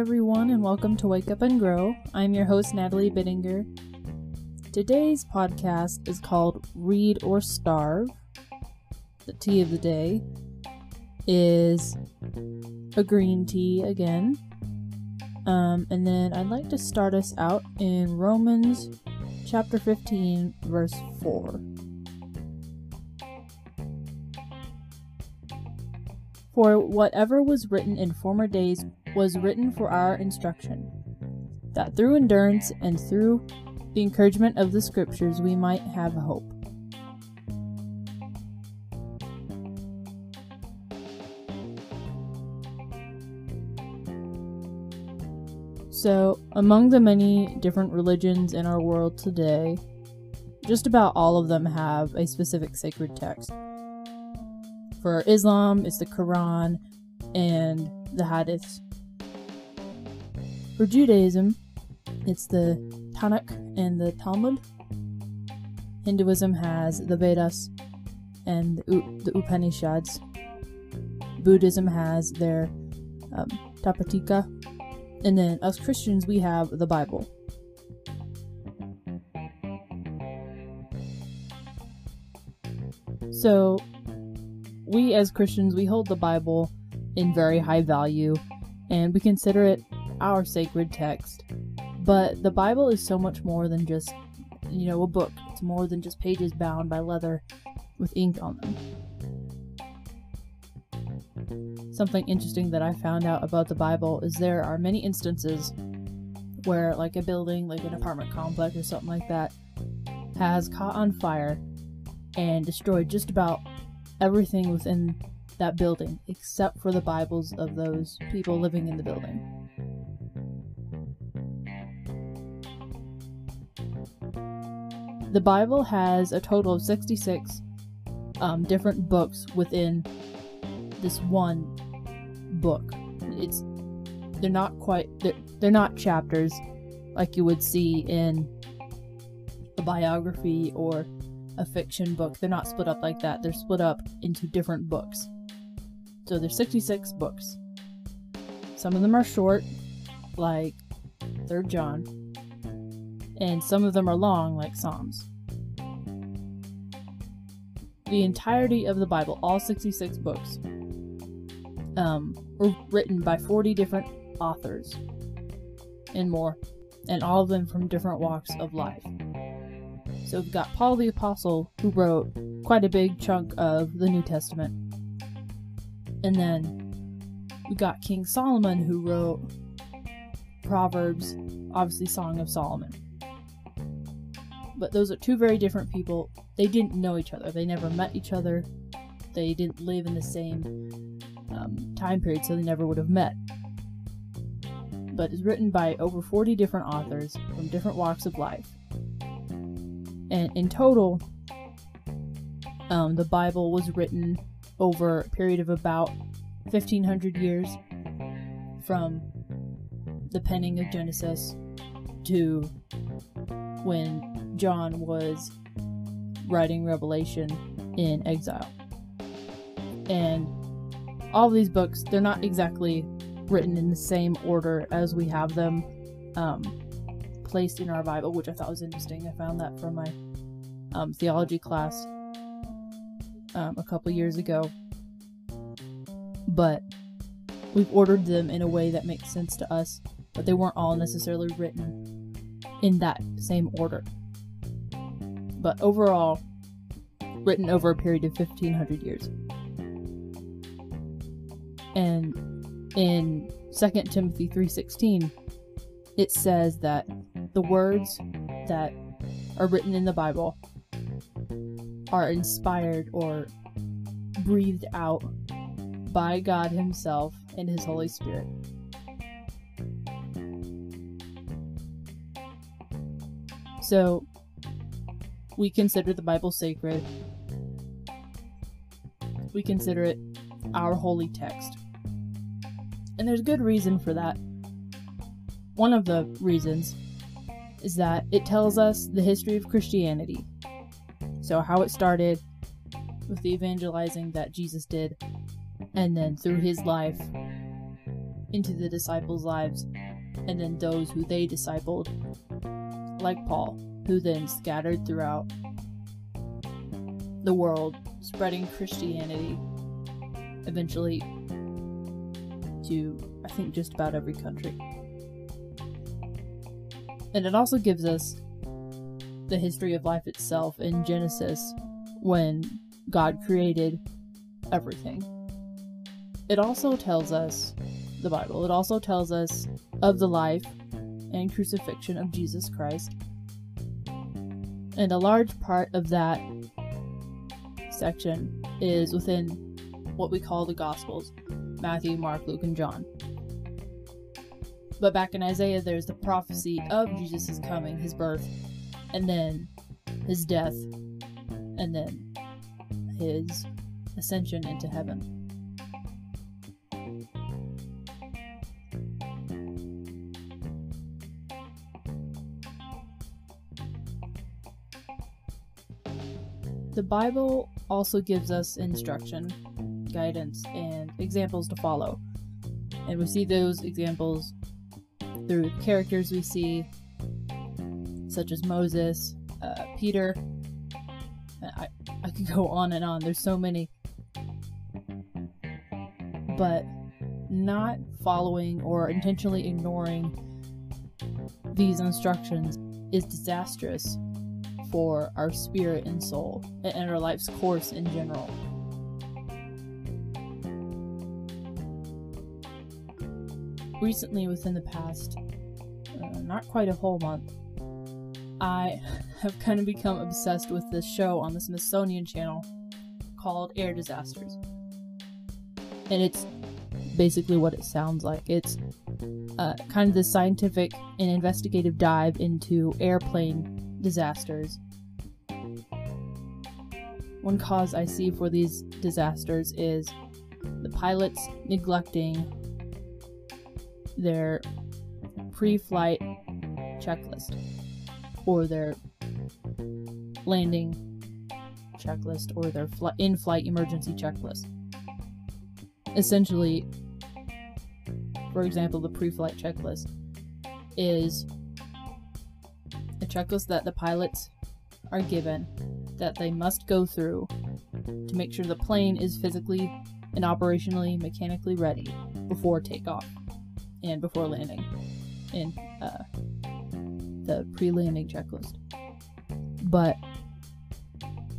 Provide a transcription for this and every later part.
everyone, and welcome to Wake Up and Grow. I'm your host, Natalie Bittinger. Today's podcast is called Read or Starve. The tea of the day is a green tea again. Um, and then I'd like to start us out in Romans chapter 15, verse 4. For whatever was written in former days was written for our instruction, that through endurance and through the encouragement of the Scriptures we might have hope. So, among the many different religions in our world today, just about all of them have a specific sacred text. For Islam, it's the Quran and the Hadith. For Judaism, it's the Tanakh and the Talmud. Hinduism has the Vedas and the, U- the Upanishads. Buddhism has their um, Tapatika. And then us Christians, we have the Bible. So, we as Christians, we hold the Bible in very high value and we consider it our sacred text. But the Bible is so much more than just, you know, a book. It's more than just pages bound by leather with ink on them. Something interesting that I found out about the Bible is there are many instances where, like, a building, like an apartment complex or something like that, has caught on fire and destroyed just about everything within that building except for the Bibles of those people living in the building. The Bible has a total of 66 um, different books within this one book. It's they're not quite they're, they're not chapters like you would see in a biography or a fiction book. They're not split up like that. They're split up into different books. So there's 66 books. Some of them are short, like 3rd John, and some of them are long, like Psalms. The entirety of the Bible, all 66 books, um, were written by 40 different authors and more, and all of them from different walks of life. So we've got Paul the Apostle, who wrote quite a big chunk of the New Testament. And then we got King Solomon, who wrote Proverbs, obviously Song of Solomon. But those are two very different people. They didn't know each other, they never met each other, they didn't live in the same um, time period, so they never would have met. But it's written by over 40 different authors from different walks of life and in total, um, the Bible was written over a period of about 1500 years from the penning of Genesis to when John was writing Revelation in exile. And all these books, they're not exactly written in the same order as we have them. Um, placed in our Bible, which I thought was interesting. I found that from my um, theology class um, a couple years ago. But we've ordered them in a way that makes sense to us, but they weren't all necessarily written in that same order. But overall, written over a period of 1500 years. And in 2 Timothy 3:16 it says that the words that are written in the Bible are inspired or breathed out by God Himself and His Holy Spirit. So, we consider the Bible sacred. We consider it our holy text. And there's good reason for that. One of the reasons is that it tells us the history of Christianity. So, how it started with the evangelizing that Jesus did, and then through his life, into the disciples' lives, and then those who they discipled, like Paul, who then scattered throughout the world, spreading Christianity eventually to, I think, just about every country. And it also gives us the history of life itself in Genesis when God created everything. It also tells us, the Bible, it also tells us of the life and crucifixion of Jesus Christ. And a large part of that section is within what we call the Gospels Matthew, Mark, Luke, and John. But back in Isaiah, there's the prophecy of Jesus' coming, his birth, and then his death, and then his ascension into heaven. The Bible also gives us instruction, guidance, and examples to follow. And we see those examples through characters we see, such as Moses, uh, Peter. I, I could go on and on. There's so many. But not following or intentionally ignoring these instructions is disastrous for our spirit and soul and our life's course in general. Recently, within the past, uh, not quite a whole month, I have kind of become obsessed with this show on the Smithsonian Channel called Air Disasters. And it's basically what it sounds like. It's uh, kind of the scientific and investigative dive into airplane disasters. One cause I see for these disasters is the pilots neglecting their pre flight checklist or their landing checklist or their fl- in flight emergency checklist. Essentially, for example, the pre flight checklist is a checklist that the pilots are given that they must go through to make sure the plane is physically and operationally mechanically ready before takeoff and before landing in uh, the pre-landing checklist but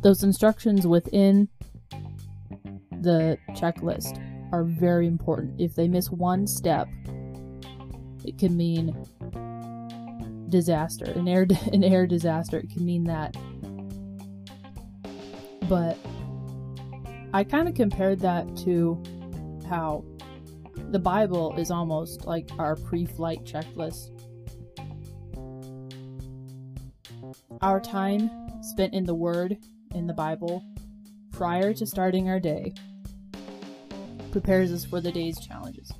those instructions within the checklist are very important if they miss one step it can mean disaster, an air an air disaster. It can mean that. But I kind of compared that to how the Bible is almost like our pre-flight checklist. Our time spent in the Word in the Bible prior to starting our day prepares us for the day's challenges.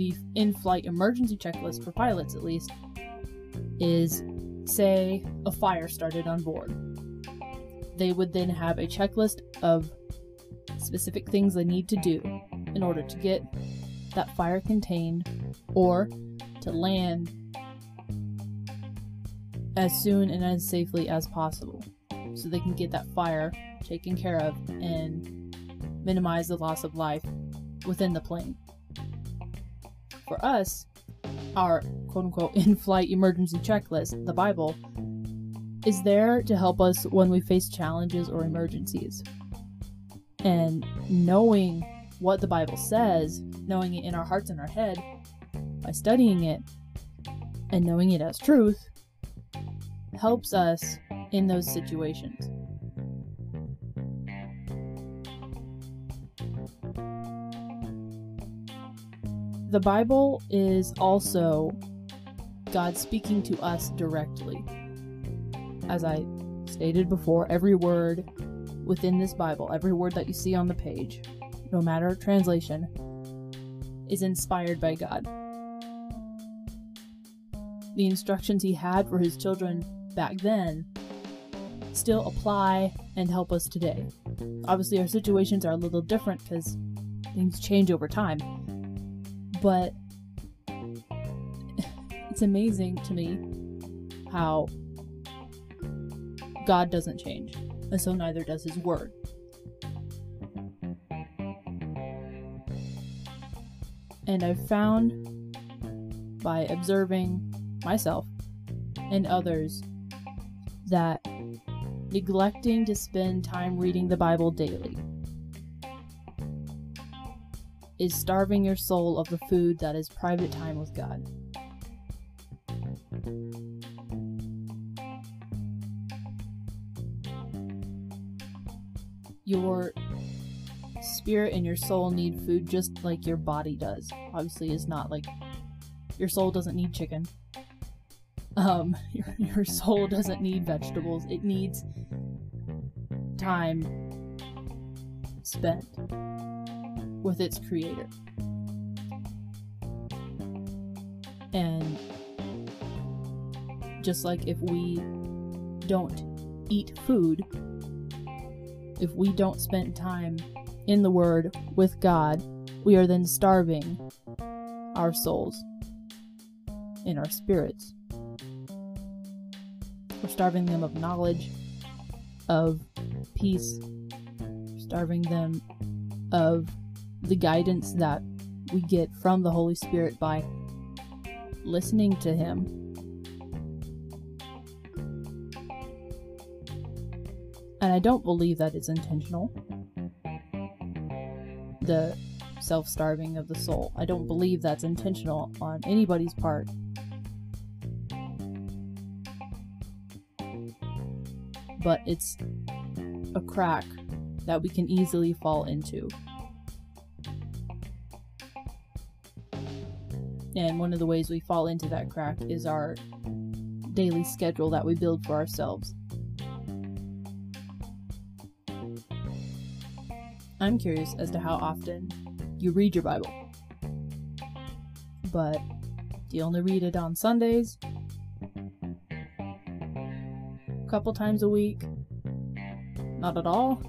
the in flight emergency checklist for pilots, at least, is say a fire started on board. They would then have a checklist of specific things they need to do in order to get that fire contained or to land as soon and as safely as possible so they can get that fire taken care of and minimize the loss of life within the plane. For us, our quote unquote in flight emergency checklist, the Bible, is there to help us when we face challenges or emergencies. And knowing what the Bible says, knowing it in our hearts and our head, by studying it and knowing it as truth, helps us in those situations. The Bible is also God speaking to us directly. As I stated before, every word within this Bible, every word that you see on the page, no matter translation, is inspired by God. The instructions he had for his children back then still apply and help us today. Obviously, our situations are a little different because things change over time. But it's amazing to me how God doesn't change, and so neither does His Word. And I've found by observing myself and others that neglecting to spend time reading the Bible daily is starving your soul of the food that is private time with God. Your spirit and your soul need food just like your body does. Obviously, it's not like your soul doesn't need chicken. Um, your, your soul doesn't need vegetables. It needs time spent with its creator. And just like if we don't eat food, if we don't spend time in the Word with God, we are then starving our souls and our spirits. We're starving them of knowledge, of peace, starving them of the guidance that we get from the Holy Spirit by listening to Him. And I don't believe that it's intentional. The self starving of the soul. I don't believe that's intentional on anybody's part. But it's a crack that we can easily fall into. And one of the ways we fall into that crack is our daily schedule that we build for ourselves. I'm curious as to how often you read your Bible. But do you only read it on Sundays? A couple times a week? Not at all?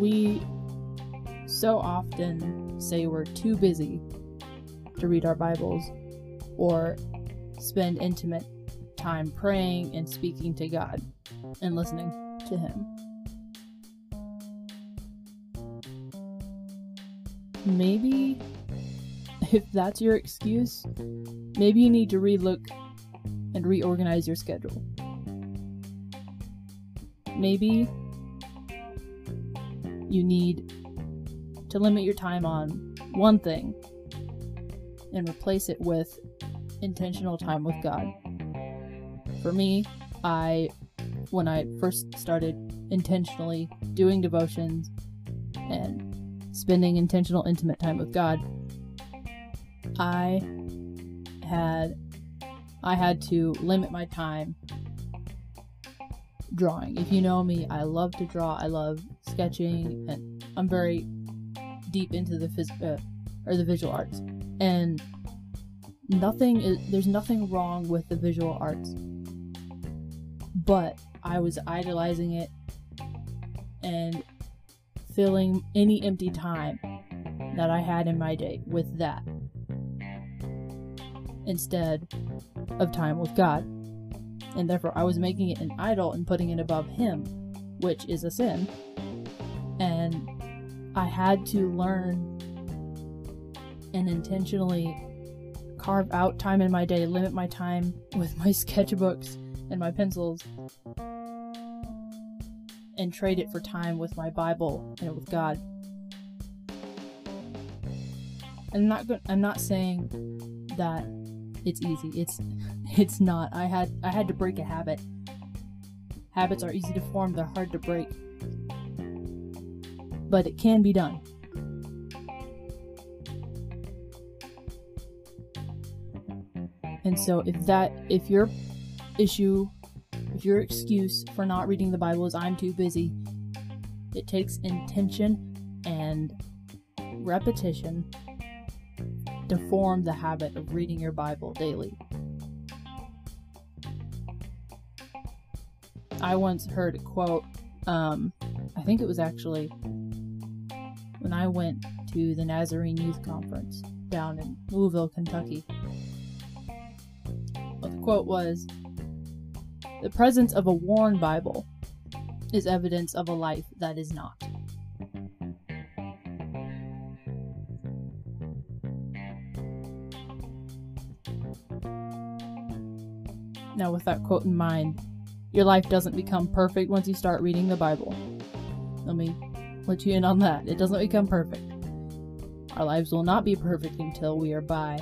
We so often say we're too busy to read our Bibles or spend intimate time praying and speaking to God and listening to Him. Maybe, if that's your excuse, maybe you need to relook and reorganize your schedule. Maybe you need to limit your time on one thing and replace it with intentional time with God. For me, I, when I first started intentionally doing devotions and spending intentional intimate time with God, I had I had to limit my time drawing. If you know me, I love to draw. I love sketching, and I'm very deep into the uh, or the visual arts. And nothing is there's nothing wrong with the visual arts, but I was idolizing it and filling any empty time that I had in my day with that instead of time with God. And therefore, I was making it an idol and putting it above Him, which is a sin. And I had to learn and intentionally carve out time in my day, limit my time with my sketchbooks and my pencils, and trade it for time with my Bible and with God. I'm not go- I'm not saying that it's easy. It's it's not. I had I had to break a habit. Habits are easy to form, they're hard to break. But it can be done. And so if that if your issue if your excuse for not reading the Bible is I'm too busy, it takes intention and repetition to form the habit of reading your Bible daily. I once heard a quote, um, I think it was actually when I went to the Nazarene Youth Conference down in Louisville, Kentucky. Well, the quote was The presence of a worn Bible is evidence of a life that is not. Now, with that quote in mind, your life doesn't become perfect once you start reading the Bible. Let me let you in on that. It doesn't become perfect. Our lives will not be perfect until we are by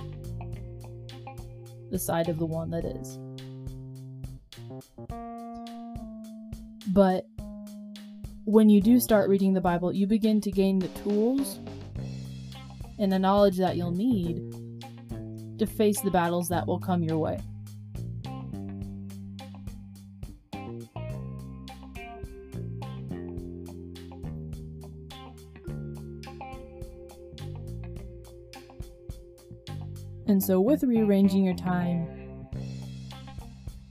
the side of the one that is. But when you do start reading the Bible, you begin to gain the tools and the knowledge that you'll need to face the battles that will come your way. And so, with rearranging your time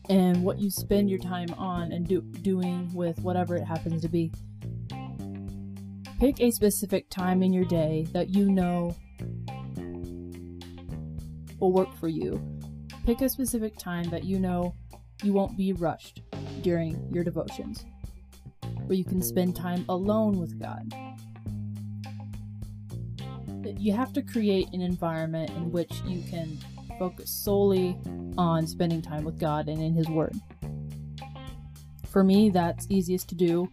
and what you spend your time on and do, doing with whatever it happens to be, pick a specific time in your day that you know will work for you. Pick a specific time that you know you won't be rushed during your devotions, where you can spend time alone with God you have to create an environment in which you can focus solely on spending time with God and in His Word. For me, that's easiest to do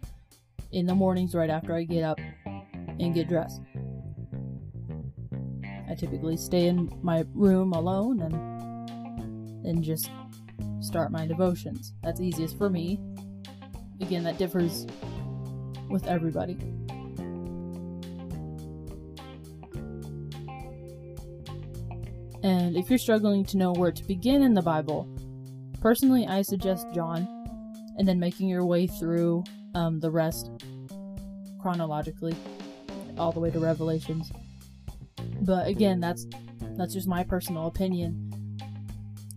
in the mornings right after I get up and get dressed. I typically stay in my room alone and and just start my devotions. That's easiest for me. Again, that differs with everybody. And if you're struggling to know where to begin in the Bible, personally, I suggest John, and then making your way through um, the rest chronologically, all the way to Revelations. But again, that's that's just my personal opinion.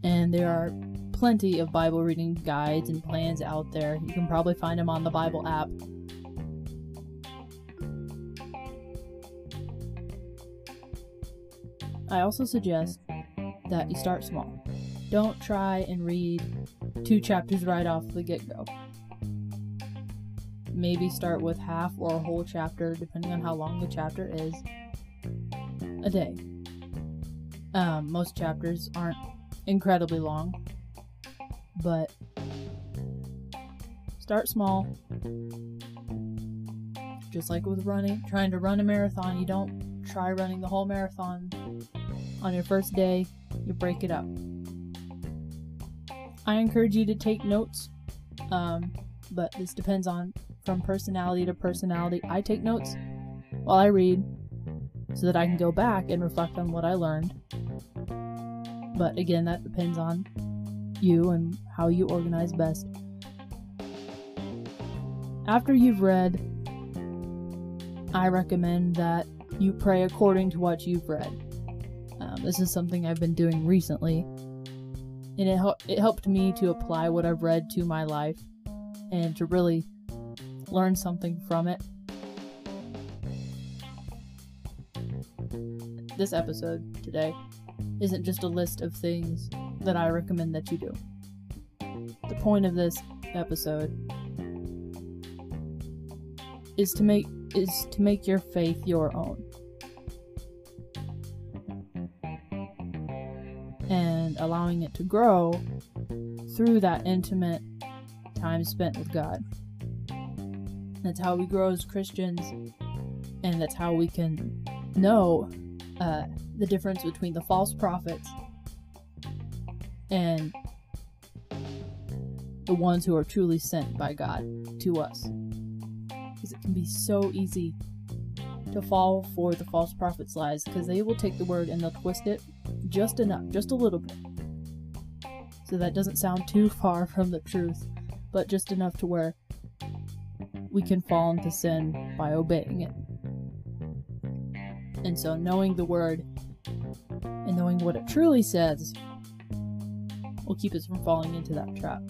And there are plenty of Bible reading guides and plans out there. You can probably find them on the Bible app. I also suggest that you start small. Don't try and read two chapters right off the get go. Maybe start with half or a whole chapter, depending on how long the chapter is, a day. Um, most chapters aren't incredibly long, but start small. Just like with running, trying to run a marathon, you don't try running the whole marathon on your first day, you break it up. I encourage you to take notes, um, but this depends on from personality to personality. I take notes while I read so that I can go back and reflect on what I learned. But again, that depends on you and how you organize best. After you've read, I recommend that you pray according to what you've read. Um, this is something I've been doing recently, and it, it helped me to apply what I've read to my life and to really learn something from it. This episode today isn't just a list of things that I recommend that you do. The point of this episode is to make is to make your faith your own. Allowing it to grow through that intimate time spent with God. That's how we grow as Christians, and that's how we can know uh, the difference between the false prophets and the ones who are truly sent by God to us. Because it can be so easy to fall for the false prophet's lies because they will take the word and they'll twist it just enough, just a little bit so that doesn't sound too far from the truth, but just enough to where we can fall into sin by obeying it. And so, knowing the word and knowing what it truly says will keep us from falling into that trap.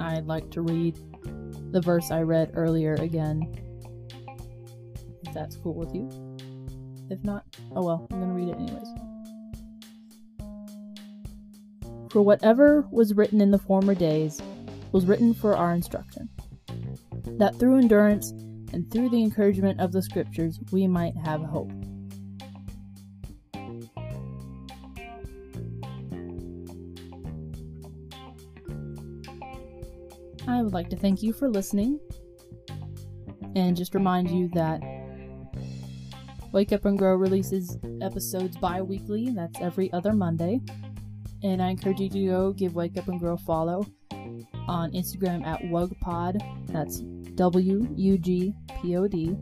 I'd like to read the verse I read earlier again. If that's cool with you. If not, oh well, I'm to read it anyways. For whatever was written in the former days was written for our instruction, that through endurance and through the encouragement of the Scriptures we might have hope. I would like to thank you for listening and just remind you that Wake Up and Grow releases episodes bi weekly, and that's every other Monday. And I encourage you to go give Wake Up and Grow a follow on Instagram at WUGPod, that's W U G P O D,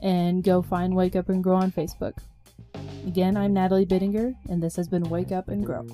and go find Wake Up and Grow on Facebook. Again, I'm Natalie Bittinger, and this has been Wake Up and Grow.